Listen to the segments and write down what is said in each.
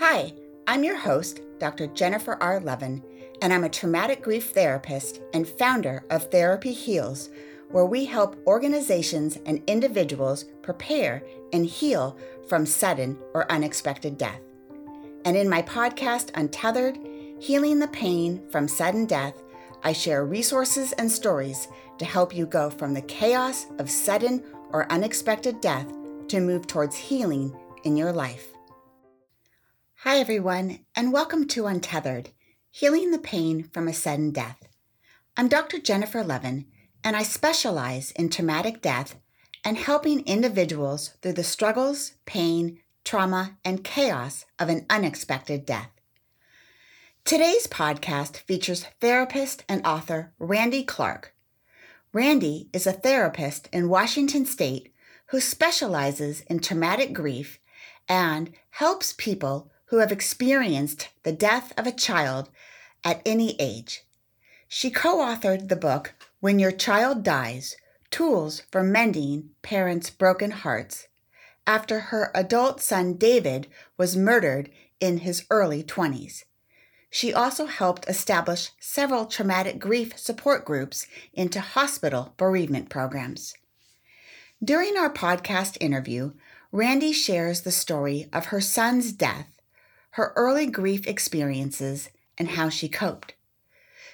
Hi, I'm your host, Dr. Jennifer R. Levin, and I'm a traumatic grief therapist and founder of Therapy Heals, where we help organizations and individuals prepare and heal from sudden or unexpected death. And in my podcast, Untethered Healing the Pain from Sudden Death, I share resources and stories to help you go from the chaos of sudden or unexpected death to move towards healing in your life. Hi, everyone, and welcome to Untethered Healing the Pain from a Sudden Death. I'm Dr. Jennifer Levin, and I specialize in traumatic death and helping individuals through the struggles, pain, trauma, and chaos of an unexpected death. Today's podcast features therapist and author Randie Clark. Randie is a therapist in Washington State who specializes in traumatic grief and helps people who have experienced the death of a child at any age. She co authored the book When Your Child Dies Tools for Mending Parents' Broken Hearts after her adult son David was murdered in his early 20s. She also helped establish several traumatic grief support groups into hospital bereavement programs. During our podcast interview, Randie shares the story of her son's death her early grief experiences, and how she coped.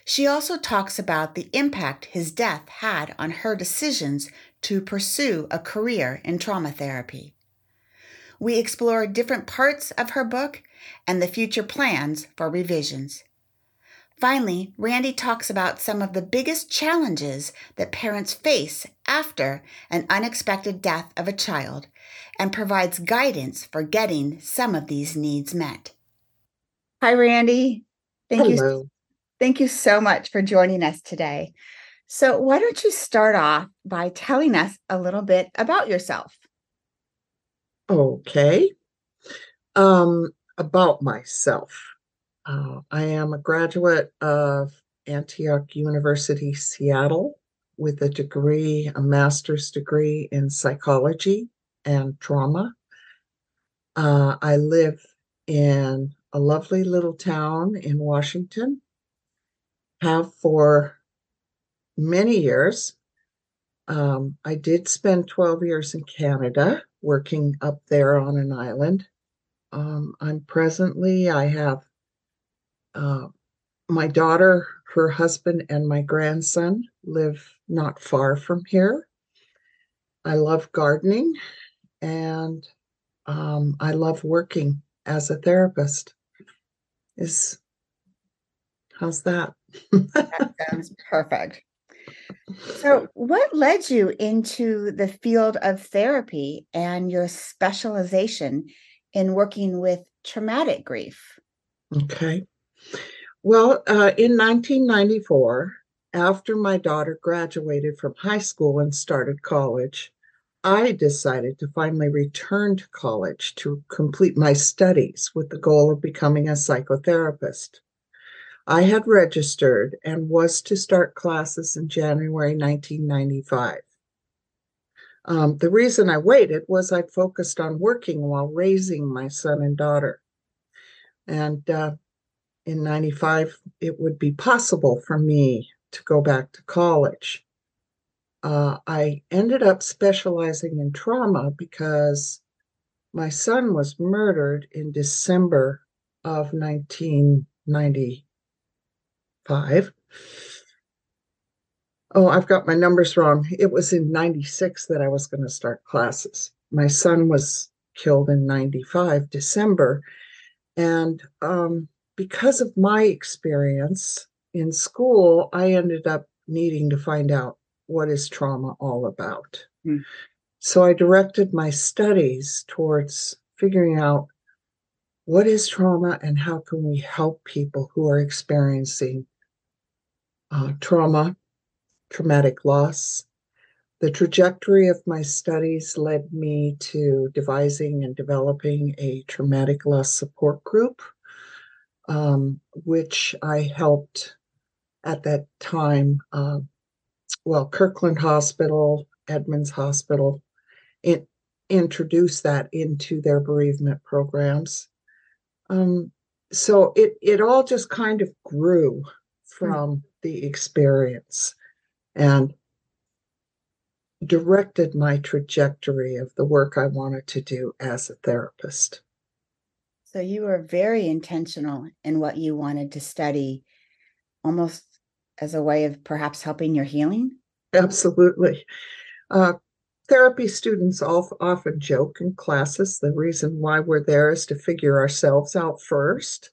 She also talks about the impact his death had on her decisions to pursue a career in trauma therapy. We explore different parts of her book and the future plans for revisions. Finally, Randie talks about some of the biggest challenges that parents face after an unexpected death of a child and provides guidance for getting some of these needs met. Hi, Randie. Thank Hello. you. Thank you so much for joining us today. So, why don't you start off by telling us a little bit about yourself? Okay. Um, about myself. Uh, I am a graduate of Antioch University, Seattle, with a degree, a master's degree in psychology and trauma. Uh, I live in a lovely little town in Washington. Have for many years. Um, I did spend 12 years in Canada working up there on an island. Um, I'm presently, I have uh, my daughter, her husband, and my grandson live not far from here. I love gardening and um, I love working as a therapist is how's that? that sounds perfect. So, what led you into the field of therapy and your specialization in working with traumatic grief? Okay. Well, uh, in 1994, after my daughter graduated from high school and started college, I decided to finally return to college to complete my studies with the goal of becoming a psychotherapist. I had registered and was to start classes in January 1995. Um, the reason I waited was I focused on working while raising my son and daughter. And uh, in 95, it would be possible for me to go back to college uh, I ended up specializing in trauma because my son was murdered in December of 1995. Oh, I've got my numbers wrong. It was in 96 that I was going to start classes. My son was killed in 95, December. And um, because of my experience in school, I ended up needing to find out what is trauma all about. Mm. So I directed my studies towards figuring out what is trauma and how can we help people who are experiencing uh, trauma, traumatic loss. The trajectory of my studies led me to devising and developing a traumatic loss support group, um, which I helped at that time uh, well, Kirkland Hospital, Edmonds Hospital, it introduced that into their bereavement programs. Um, so it it all just kind of grew from mm. the experience and directed my trajectory of the work I wanted to do as a therapist. So you were very intentional in what you wanted to study, almost as a way of perhaps helping your healing? Absolutely. Uh, therapy students often joke in classes the reason why we're there is to figure ourselves out first.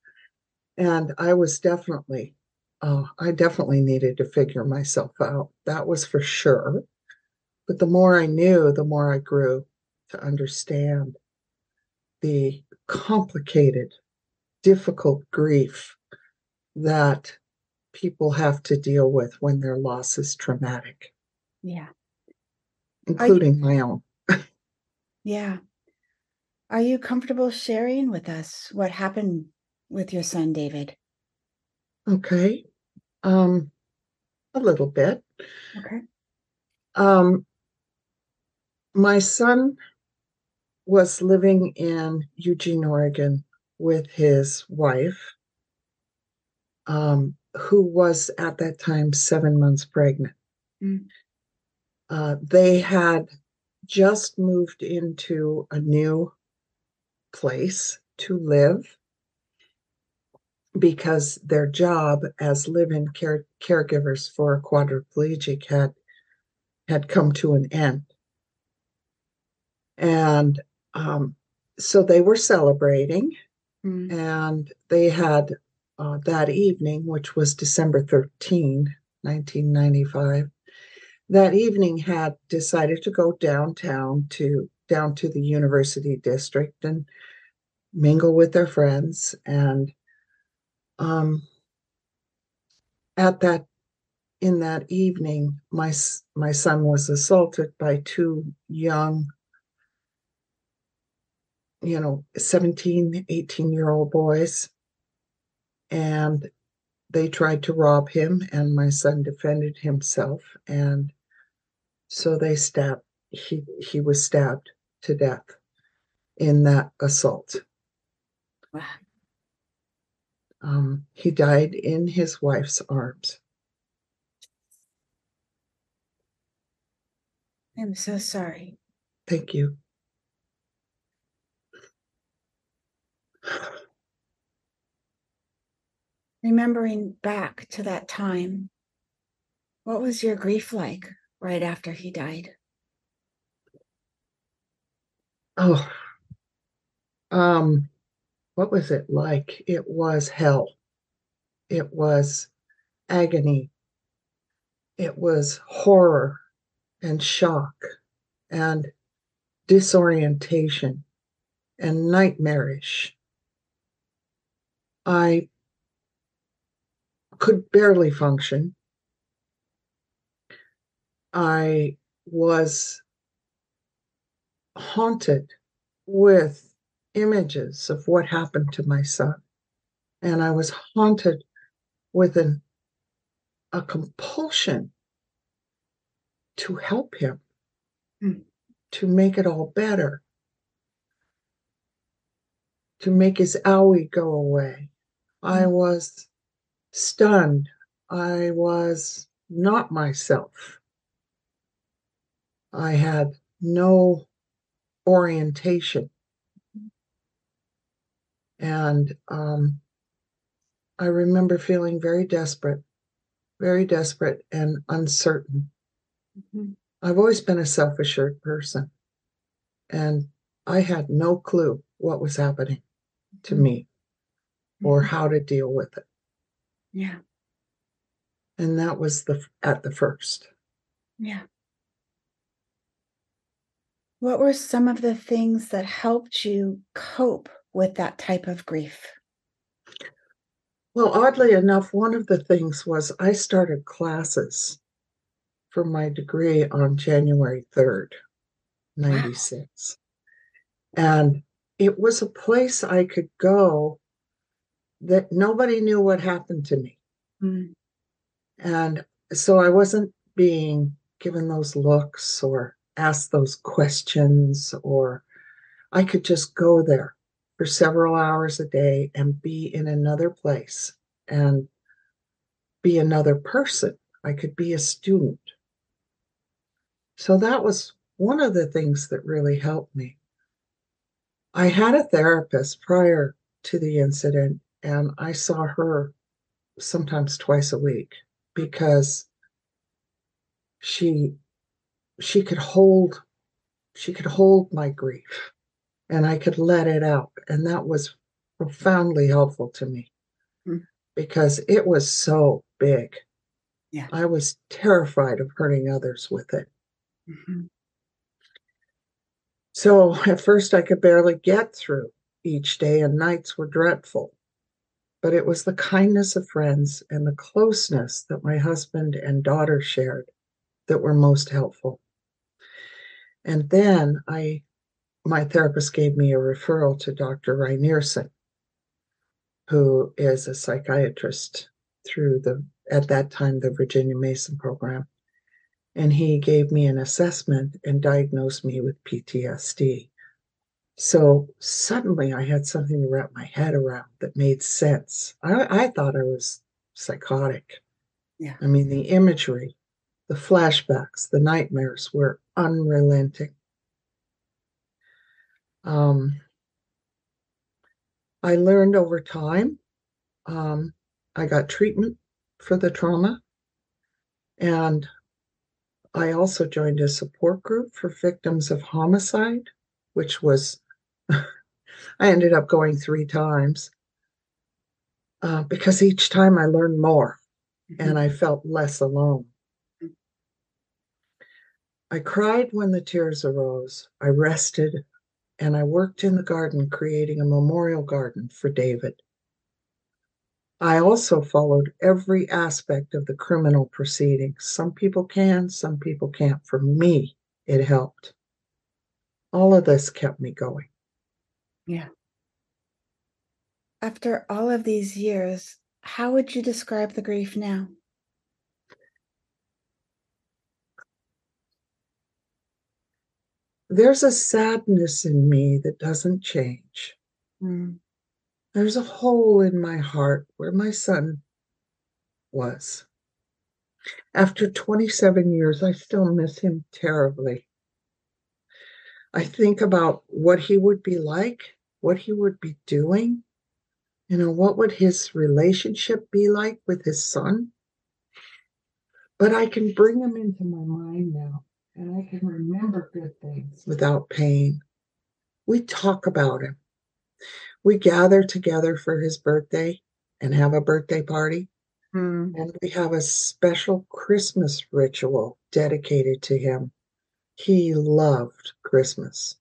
And I was definitely, uh, I definitely needed to figure myself out. That was for sure. But the more I knew, the more I grew to understand the complicated, difficult grief that people have to deal with when their loss is traumatic. Yeah. Including you, my own. yeah. Are you comfortable sharing with us what happened with your son, David? Okay. Um, a little bit. Okay. Um, my son was living in Eugene, Oregon with his wife, um, who was at that time seven months pregnant. Mm. Uh, they had just moved into a new place to live because their job as live-in care- caregivers for a quadriplegic had had come to an end and um, so they were celebrating mm. and they had uh, that evening which was december 13 1995 that evening had decided to go downtown to down to the university district and mingle with their friends and um, at that in that evening my my son was assaulted by two young you know 17 18 year old boys and they tried to rob him and my son defended himself and so they stabbed he he was stabbed to death in that assault. Wow. um, he died in his wife's arms. I'm so sorry. Thank you Remembering back to that time, what was your grief like right after he died? Oh, um, what was it like? It was hell. It was agony. It was horror and shock and disorientation and nightmarish. I could barely function. I was haunted with images of what happened to my son. And I was haunted with an, a compulsion to help him, mm. to make it all better, to make his owie go away. Mm. I hmm. was stunned. I was not myself. I had no orientation. And um, I remember feeling very desperate, very desperate and uncertain. Mm-hmm. I've always been a self assured person, and I had no clue what was happening to mm-hmm. me or mm-hmm. how to deal with it. Yeah. And that was the at the first. Yeah. What were some of the things that helped you cope with that type of grief? Well, oddly enough, one of the things was I started classes for my degree on January 3rd, 96. Wow. And it was a place I could go that nobody knew what happened to me. Mm. And so I wasn't being given those looks or asked those questions, or I could just go there for several hours a day and be in another place and be another person. I could be a student. So that was one of the things that really helped me. I had a therapist prior to the incident, and I saw her sometimes twice a week because she she could hold she could hold my grief and I could let it out and that was profoundly helpful to me mm-hmm. because it was so big. Yeah. I was terrified of hurting others with it. Mm-hmm. So at first I could barely get through each day and nights were dreadful. But it was the kindness of friends and the closeness that my husband and daughter shared that were most helpful. And then I my therapist gave me a referral to Dr. Reinierson, who is a psychiatrist through the at that time the Virginia Mason program. And he gave me an assessment and diagnosed me with PTSD. So suddenly I had something to wrap my head around that made sense. I, I thought I was psychotic. Yeah. I mean, the imagery, the flashbacks, the nightmares were unrelenting. Um, I learned over time. Um, I got treatment for the trauma. And I also joined a support group for victims of homicide, which was, I ended up going three times uh, because each time I learned more mm-hmm. and I felt less alone. I cried when the tears arose. I rested and I worked in the garden creating a memorial garden for David. I also followed every aspect of the criminal proceedings. Some people can, some people can't. For me, it helped. All of this kept me going. Yeah. After all of these years, how would you describe the grief now? There's a sadness in me that doesn't change. Mm. There's a hole in my heart where my son was. After 27 years, I still miss him terribly. I think about what he would be like, what he would be doing. You know, what would his relationship be like with his son? But I can bring him into my mind now, and I can remember good things without pain. We talk about him we gather together for his birthday and have a birthday party. Mm. And we have a special Christmas ritual dedicated to him. He loved Christmas.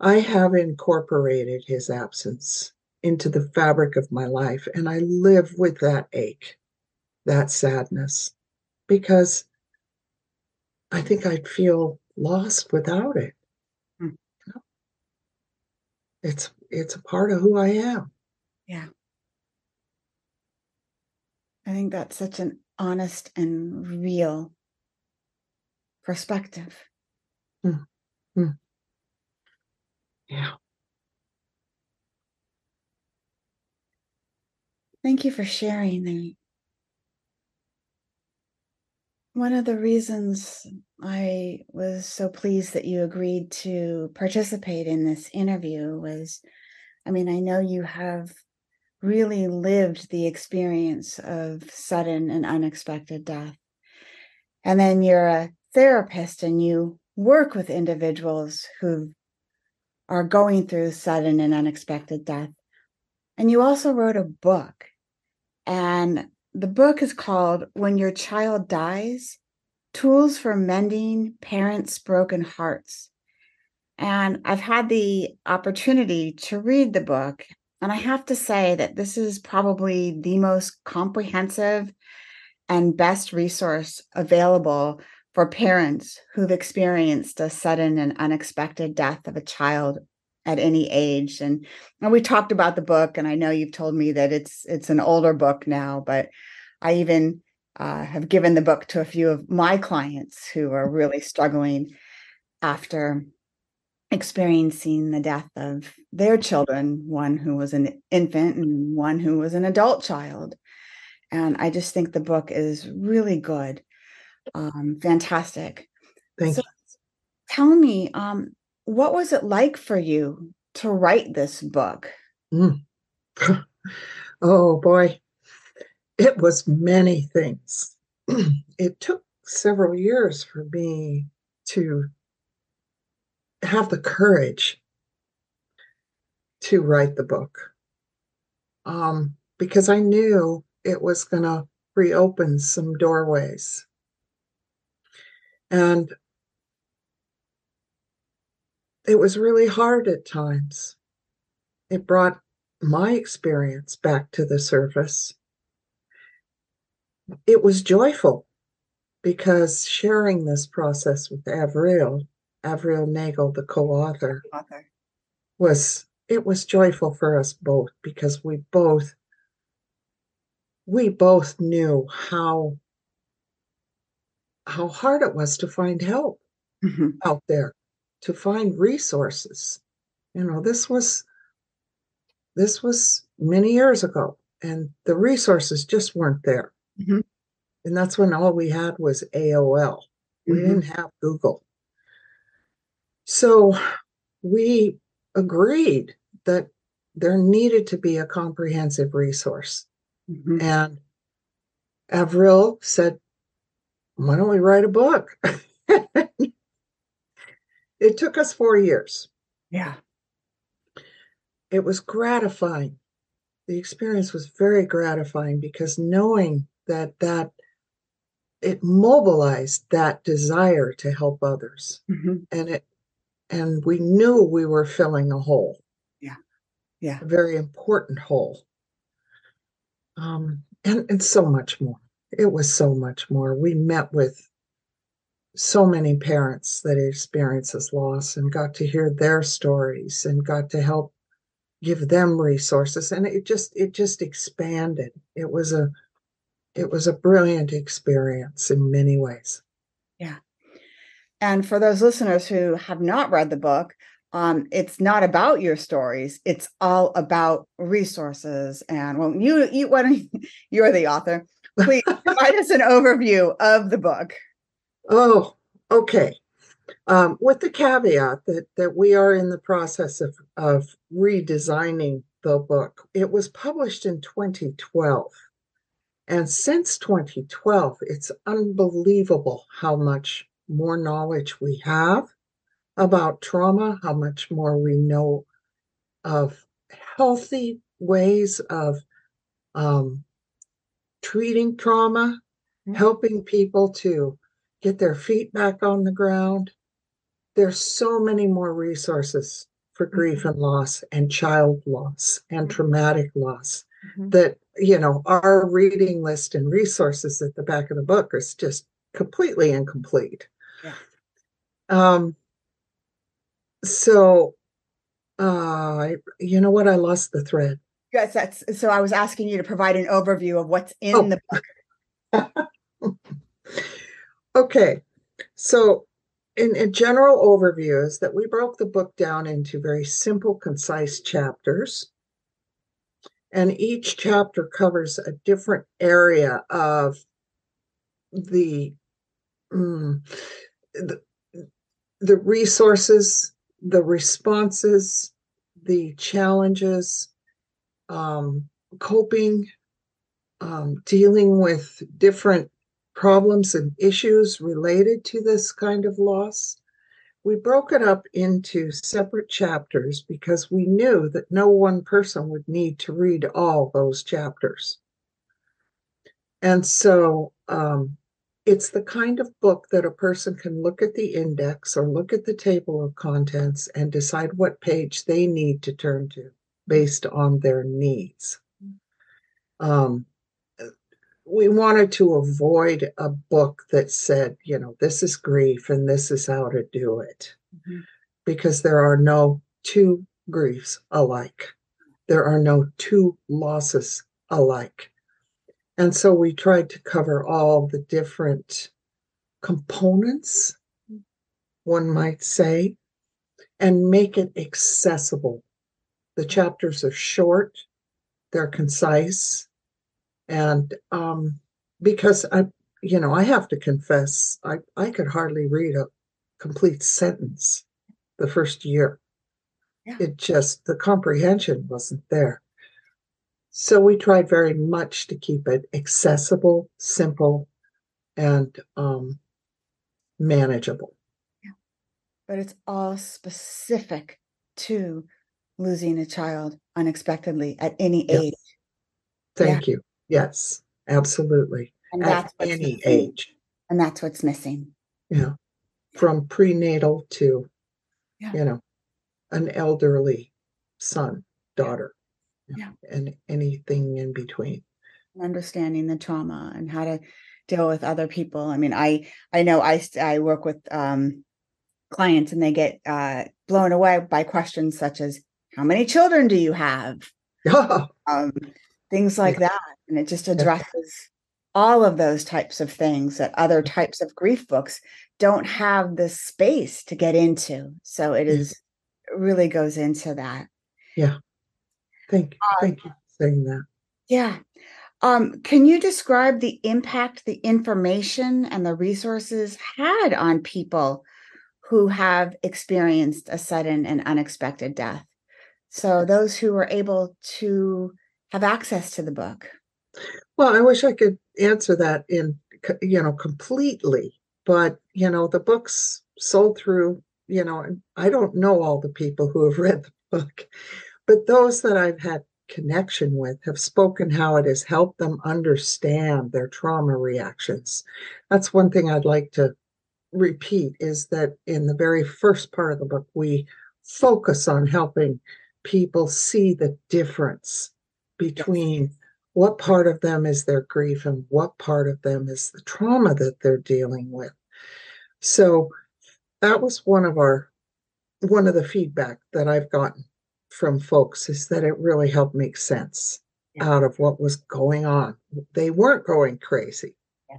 I have incorporated his absence into the fabric of my life, and I live with that ache, that sadness, because I think I'd feel lost without it it's it's a part of who I am. Yeah. I think that's such an honest and real perspective. Mm. Mm. Yeah. Thank you for sharing that. One of the reasons I was so pleased that you agreed to participate in this interview was I mean, I know you have really lived the experience of sudden and unexpected death. And then you're a therapist and you work with individuals who are going through sudden and unexpected death. And you also wrote a book. And the book is called When Your Child Dies Tools for Mending Parents' Broken Hearts. And I've had the opportunity to read the book. And I have to say that this is probably the most comprehensive and best resource available for parents who've experienced a sudden and unexpected death of a child at any age and, and we talked about the book and i know you've told me that it's it's an older book now but i even uh, have given the book to a few of my clients who are really struggling after experiencing the death of their children, one who was an infant and one who was an adult child. And I just think the book is really good, um, fantastic. Thank so, you. Tell me, um, what was it like for you to write this book? Mm. oh boy, it was many things. it took several years for me to have the courage to write the book um, because I knew it was going to reopen some doorways. And it was really hard at times. It brought my experience back to the surface. It was joyful because sharing this process with Avril Avril Nagel, the co-author, author. was it was joyful for us both because we both we both knew how how hard it was to find help mm-hmm. out there to find resources you know this was this was many years ago and the resources just weren't there mm-hmm. and that's when all we had was aol we mm-hmm. didn't have google so we agreed that there needed to be a comprehensive resource. Mm-hmm. And Avril said, Why don't we write a book? it took us four years. Yeah. It was gratifying. The experience was very gratifying because knowing that that it mobilized that desire to help others mm-hmm. and it and we knew we were filling a hole. Yeah. Yeah. A very important hole. Um, and, and so much more. It was so much more. We met with so many parents that experienced this loss and got to hear their stories and got to help give them resources and it just it just expanded it was a it was a brilliant experience in many ways yeah and for those listeners who have not read the book, um, it's not about your stories. It's all about resources. And well, you you when you're the author, please provide us an overview of the book. Oh, okay. Um, with the caveat that that we are in the process of of redesigning the book. It was published in 2012. And since 2012, it's unbelievable how much more knowledge we have about trauma, how much more we know of healthy ways of um, treating trauma, mm-hmm. helping people to get their feet back on the ground. There's so many more resources for grief mm-hmm. and loss and child loss and mm-hmm. traumatic loss mm-hmm. that, you know, our reading list and resources at the back of the book is just completely incomplete. Yeah. Um, so, uh, you know what? I lost the thread. Yes, that's so. I was asking you to provide an overview of what's in oh. the book. okay, so in a general overview is that we broke the book down into very simple, concise chapters. And each chapter covers a different area of the mm, the, the resources, the responses, the challenges, um, coping, um, dealing with different problems and issues related to this kind of loss. We broke it up into separate chapters because we knew that no one person would need to read all those chapters. And so um, it's the kind of book that a person can look at the index or look at the table of contents and decide what page they need to turn to based on their needs. Um, we wanted to avoid a book that said, you know, this is grief and this is how to do it, mm-hmm. because there are no two griefs alike. There are no two losses alike. And so we tried to cover all the different components, one might say, and make it accessible. The chapters are short, they're concise, and um, because I, you know, I have to confess, I, I could hardly read a complete sentence the first year. Yeah. It just, the comprehension wasn't there. So we tried very much to keep it accessible, simple, and um, manageable. Yeah. But it's all specific to losing a child unexpectedly at any yes. age. Thank yeah. you. Yes, absolutely. And at any missing. age. And that's what's missing. Yeah. From prenatal to, yeah. you know, an elderly son, daughter, yeah. and anything in between. Understanding the trauma and how to deal with other people. I mean, I I know I I work with um, clients and they get uh, blown away by questions such as, "How many children do you have?" um, things like that, and it just addresses all of those types of things that other types of grief books don't have the space to get into. So it is it really goes into that. Yeah. Thank you. Um, Thank you for saying that. Yeah. Um, can you describe the impact the information and the resources had on people who have experienced a sudden and unexpected death? So, those who were able to have access to the book. Well, I wish I could answer that in, you know, completely, but, you know, the book's sold through, you know, I don't know all the people who have read the book, but those that I've had connection with have spoken how it has helped them understand their trauma reactions. That's one thing I'd like to repeat is that in the very first part of the book, we focus on helping people see the difference between what part of them is their grief and what part of them is the trauma that they're dealing with. So that was one of our one of the feedback that I've gotten from folks is that it really helped make sense yeah. out of what was going on. They weren't going crazy. Yeah.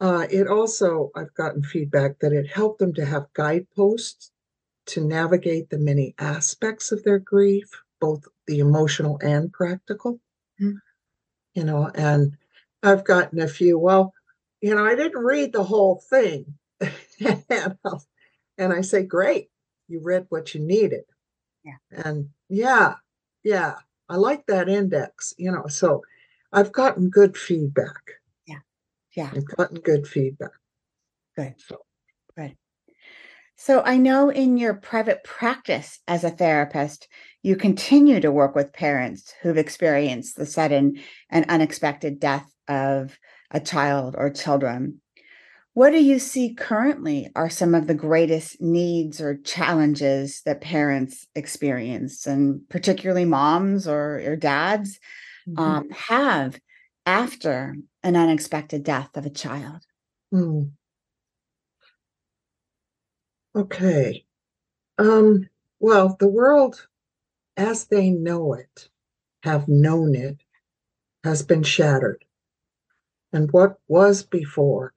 Uh, it also, I've gotten feedback that it helped them to have guideposts to navigate the many aspects of their grief, both the emotional and practical. Mm-hmm. You know, and I've gotten a few, well, you know, I didn't read the whole thing. and I say, great, you read what you needed. Yeah. And yeah, yeah, I like that index, you know. So I've gotten good feedback. Yeah. Yeah. I've gotten good feedback. Good. So. So I know in your private practice as a therapist, you continue to work with parents who've experienced the sudden and unexpected death of a child or children. What do you see currently are some of the greatest needs or challenges that parents experience, and particularly moms or, or dads mm-hmm. um, have after an unexpected death of a child? Mm. Okay. Um, well, the world as they know it, have known it, has been shattered. And what was before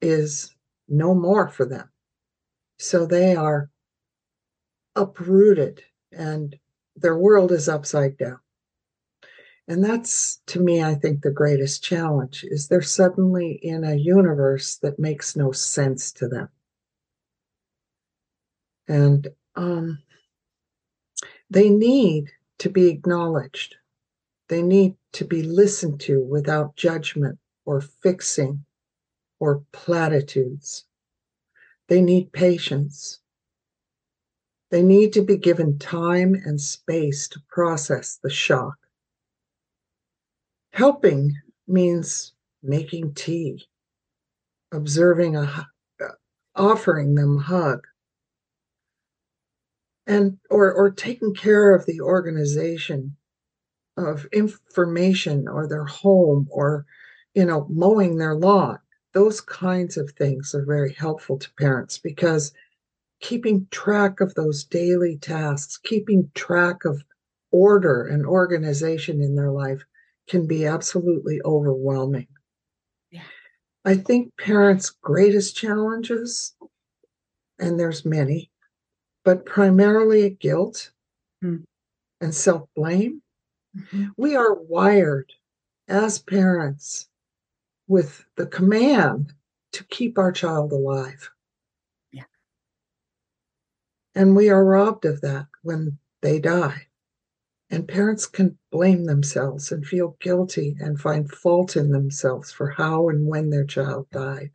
is no more for them. So they are uprooted and their world is upside down. And that's to me, I think, the greatest challenge is they're suddenly in a universe that makes no sense to them. And um, they need to be acknowledged. They need to be listened to without judgment or fixing or platitudes. They need patience. They need to be given time and space to process the shock. Helping means making tea, observing a uh, offering them a hug, and or or taking care of the organization of information or their home or you know mowing their lawn those kinds of things are very helpful to parents because keeping track of those daily tasks, keeping track of order and organization in their life can be absolutely overwhelming. Yeah. I think parents' greatest challenges, and there's many, but primarily guilt Hmm. and self blame. Mhm. We are wired as parents with the command to keep our child alive. Yeah. And we are robbed of that when they die. And parents can blame themselves and feel guilty and find fault in themselves for how and when their child died.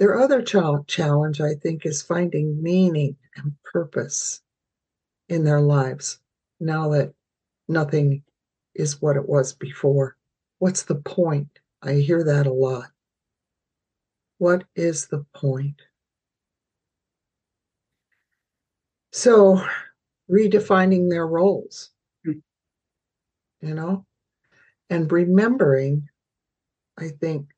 Their other child challenge, I think, is finding meaning and purpose in their lives now that nothing is what it was before. What's the point? I hear that a lot. What is the point? So, redefining their roles, Hmm. you know, and remembering, I think,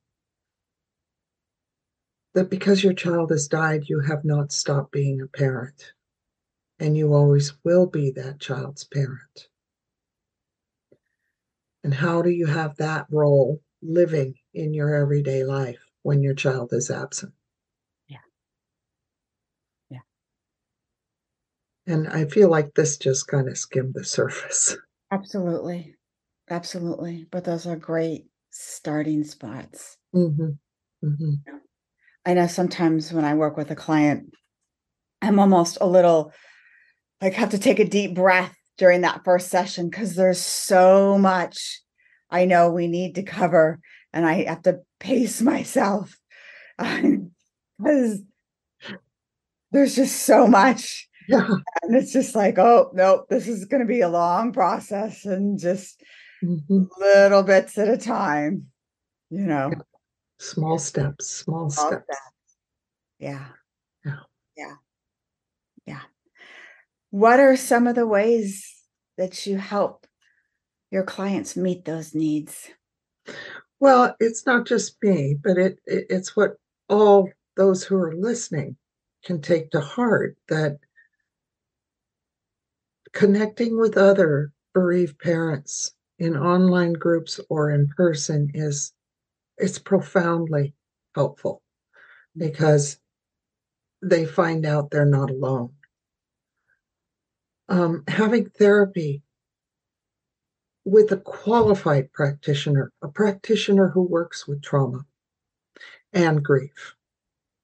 that because your child has died, you have not stopped being a parent, and you always will be that child's parent. And how do you have that role living in your everyday life when your child is absent? Yeah. Yeah. And I feel like this just kind of skimmed the surface. Absolutely. Absolutely. But those are great starting spots. hmm hmm I know sometimes when I work with a client, I'm almost a little like have to take a deep breath during that first session because there's so much I know we need to cover, and I have to pace myself because there's just so much. Yeah. And it's just like, oh, nope, this is going to be a long process and just hmm little bits at a time, you know. Small steps, small Small steps. steps. Yeah. Yeah. Yeah. Yeah. What are some of the ways that you help your clients meet those needs? Well, it's not just me, but it, it it's what all those who are listening can take to heart that connecting with other bereaved parents in online groups or in person is it's profoundly helpful because they find out they're not alone. Um, having therapy with a qualified practitioner, a practitioner who works with trauma and grief,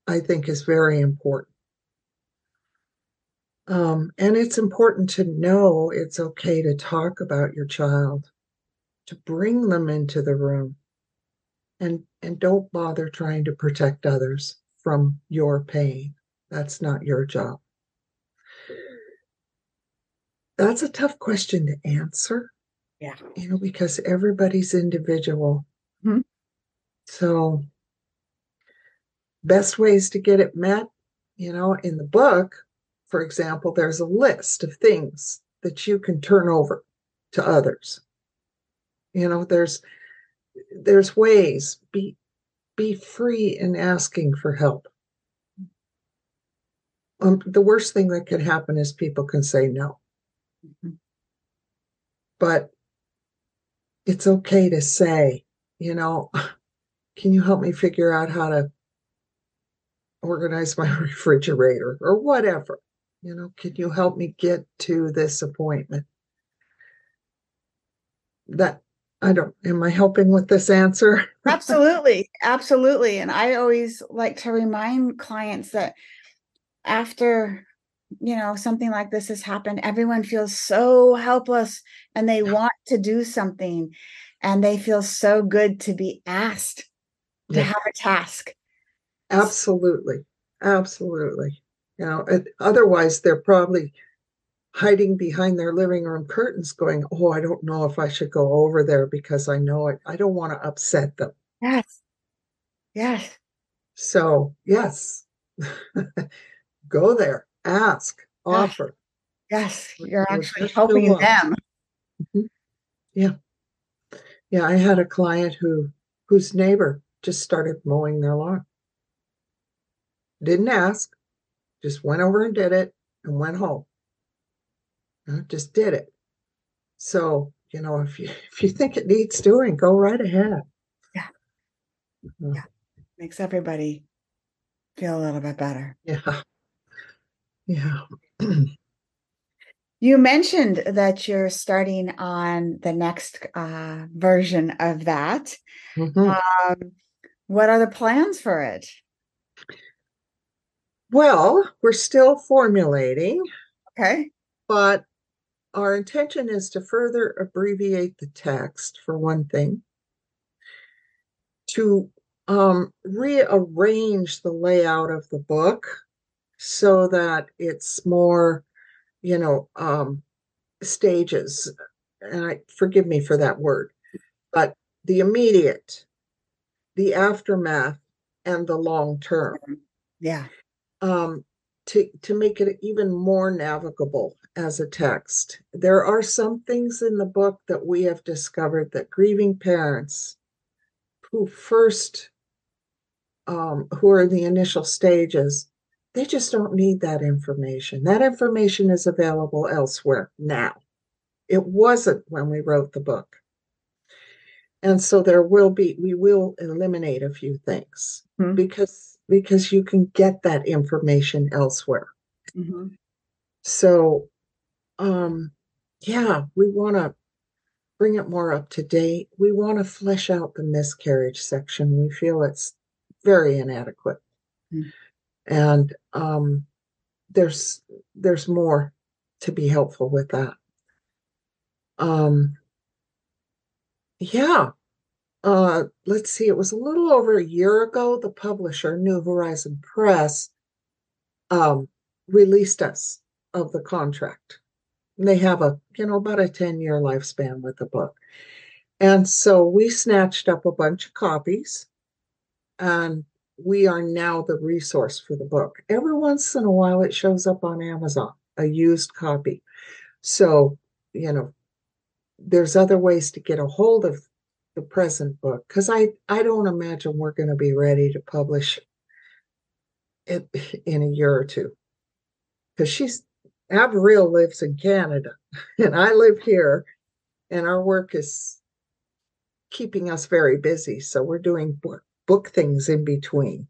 I think is very important. Um, and it's important to know it's okay to talk about your child, to bring them into the room, and and don't bother trying to protect others from your pain. That's not your job. That's a tough question to answer. Yeah. You know, because everybody's individual. Mhm. So, best ways to get it met, you know, in the book, for example, there's a list of things that you can turn over to others. You know, there's there's ways be be free in asking for help. Um, the worst thing that could happen is people can say no, Mhm. but it's okay to say, you know, can you help me figure out how to organize my refrigerator or whatever? You know, can you help me get to this appointment? That I don't, am I helping with this answer? Absolutely. Absolutely. And I always like to remind clients that after you know something like this has happened everyone feels so helpless and they want to do something and they feel so good to be asked to Yeah. have a task Absolutely. Absolutely. You know, otherwise they're probably hiding behind their living room curtains going, Oh, I don't know if I should go over there because I know it. I don't want to upset them. yes yes So, yes, go there, ask, Yes. offer. yes you're or actually helping them mm-hmm. Yeah, Yeah. I had a client who whose neighbor just started mowing their lawn. Didn't ask, just went over and did it and went home. You know, just did it. So, you know, if you if you think it needs doing, go right ahead. Yeah. Mhm. Yeah. makes everybody feel a little bit better Yeah. Yeah. you mentioned that you're starting on the next uh, version of that. Mm-hmm. Um, what are the plans for it? Well, we're still formulating. Okay. But our intention is to further abbreviate the text, for one thing, to um, rearrange the layout of the book so that it's more, you know, um, stages. And I forgive me for that word, but the immediate, the aftermath, and the long term. Yeah. Um, to to make it even more navigable as a text. There are some things in the book that we have discovered that grieving parents who first um, who are in the initial stages they just don't need that information that information is available elsewhere now it wasn't when we wrote the book and so there will be we will eliminate a few things mm-hmm. because because you can get that information elsewhere mm-hmm. so um yeah we want to bring it more up to date. We want to flesh out the miscarriage section. We feel it's very inadequate. Mm-hmm. and um there's there's more to be helpful with that. Um yeah uh let's see it was a little over a year ago the publisher new horizon press um released us of the contract they have a you know about a 10 year lifespan with the book. And so we snatched up a bunch of copies and we are now the resource for the book. Every once in a while it shows up on amazon a used copy. So you know there's other ways to get a hold of the present book because I, I don't imagine we're going to be ready to publish it in a year or two. Because she's Avril lives in Canada and I live here, and our work is keeping us very busy. So we're doing book, book things in between.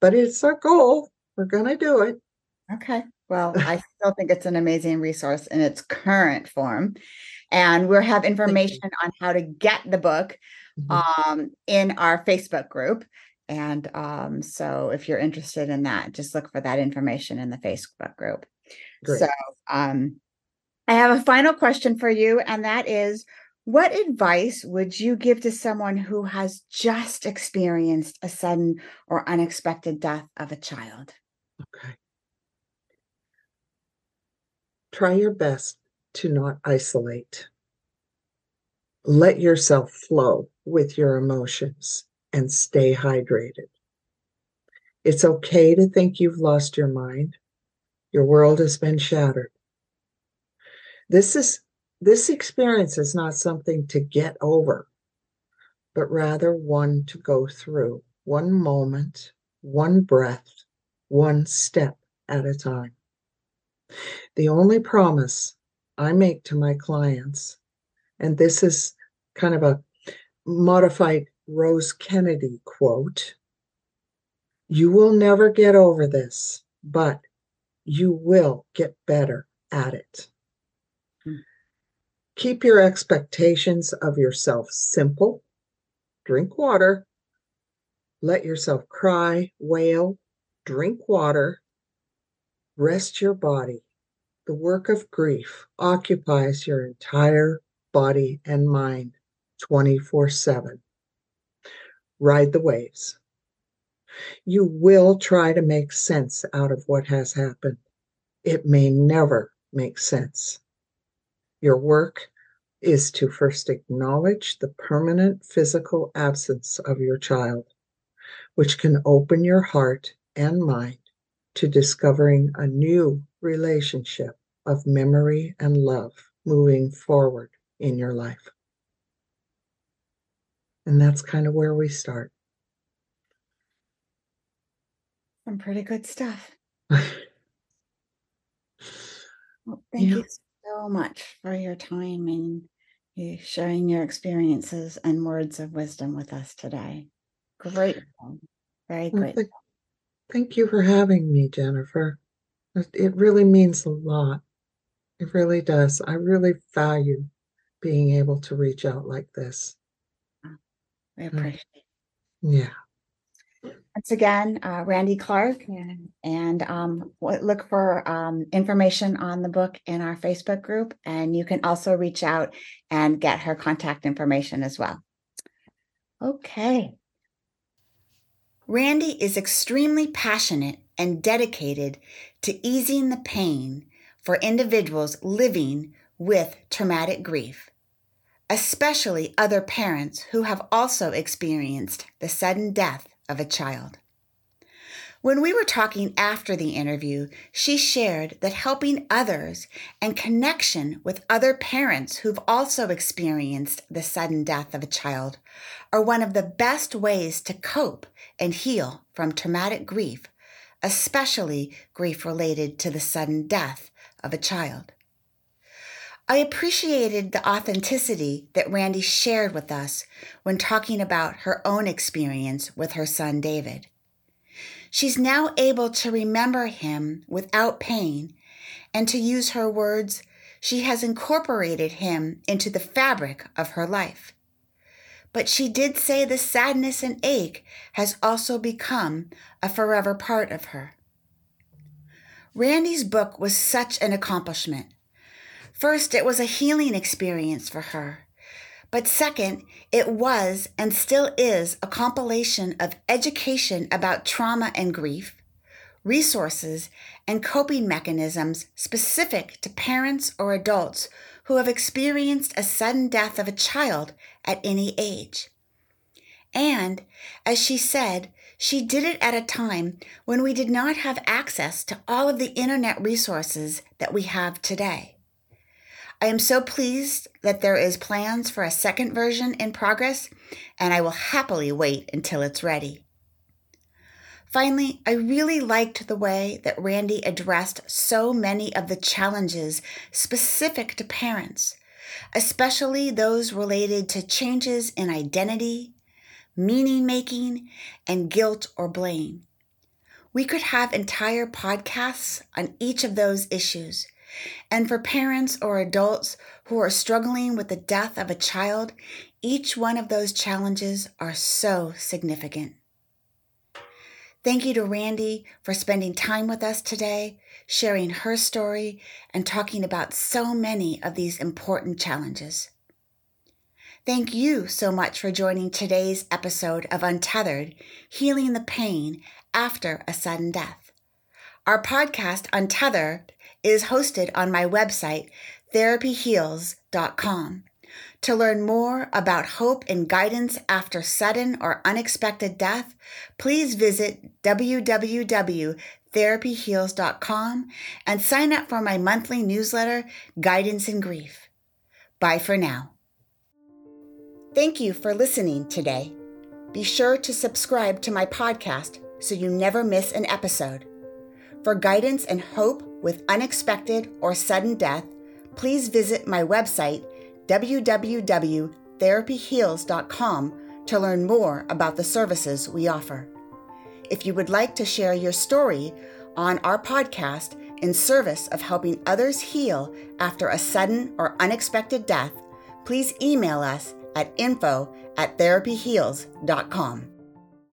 But it's our goal. We're going to do it. Okay. Well, I still think it's an amazing resource in its current form and we'll have information on how to get the book mm-hmm. um, in our Facebook group. And um, so if you're interested in that, just look for that information in the Facebook group. Great. So um, I have a final question for you, and that is what advice would you give to someone who has just experienced a sudden or unexpected death of a child? Okay. Try your best to not isolate. Let yourself flow with your emotions and stay hydrated. It's okay to think you've lost your mind. Your world has been shattered. This is this experience is not something to get over, but rather one to go through, one moment, one breath, one step at a time. The only promise I make to my clients, and this is kind of a modified Rose Kennedy quote You will never get over this, but you will get better at it. Hmm. Keep your expectations of yourself simple. Drink water. Let yourself cry, wail, drink water. Rest your body the work of grief occupies your entire body and mind 24 7. Ride the waves. You will try to make sense out of what has happened. It may never make sense. Your work is to first acknowledge the permanent physical absence of your child, which can open your heart and mind to discovering a new relationship of memory and love moving forward in your life. And that's kind of where we start. Some pretty good stuff. well, thank yeah. you so much for your time and you sharing your experiences and words of wisdom with us today. Great. Very great. Well, thank, thank you for having me, Jennifer. It really means a lot. It really does. I really value being able to reach out like this. I uh, appreciate it. Yeah. Once again, uh, Randie Clark, and, and um, look for um, information on the book in our Facebook group. And you can also reach out and get her contact information as well. Okay. Randie is extremely passionate and dedicated to easing the pain for individuals living with traumatic grief, especially other parents who have also experienced the sudden death of a child. When we were talking after the interview, she shared that helping others and connection with other parents who've also experienced the sudden death of a child are one of the best ways to cope and heal from traumatic grief, especially grief related to the sudden death of a child. I appreciated the authenticity that Randie shared with us when talking about her own experience with her son David. She's now able to remember him without pain and to use her words, she has incorporated him into the fabric of her life. But she did say the sadness and ache has also become a forever part of her. Randie's book was such an accomplishment. First, it was a healing experience for her. But second, it was and still is a compilation of education about trauma and grief, resources, and coping mechanisms specific to parents or adults who have experienced a sudden death of a child at any age. And, as she said, she did it at a time when we did not have access to all of the internet resources that we have today. I am so pleased that there is plans for a second version in progress, and I will happily wait until it's ready. Finally, I really liked the way that Randie addressed so many of the challenges specific to parents, especially those related to changes in identity, meaning making, and guilt or blame. We could have entire podcasts on each of those issues, and for parents or adults who are struggling with the death of a child, each one of those challenges are so significant. Thank you to Randie for spending time with us today, sharing her story, and talking about so many of these important challenges. Thank you so much for joining today's episode of Untethered Healing the Pain After a Sudden Death. Our podcast, Untethered, is hosted on my website, therapyheals.com. To learn more about hope and guidance after sudden or unexpected death, please visit www.therapyheals.com and sign up for my monthly newsletter, Guidance in Grief. Bye for now. Thank you for listening today. Be sure to subscribe to my podcast so you never miss an episode. For guidance and hope with unexpected or sudden death, please visit my website, www.therapyheals.com, to learn more about the services we offer. If you would like to share your story on our podcast in service of helping others heal after a sudden or unexpected death, please email us at info at therapyheals.com.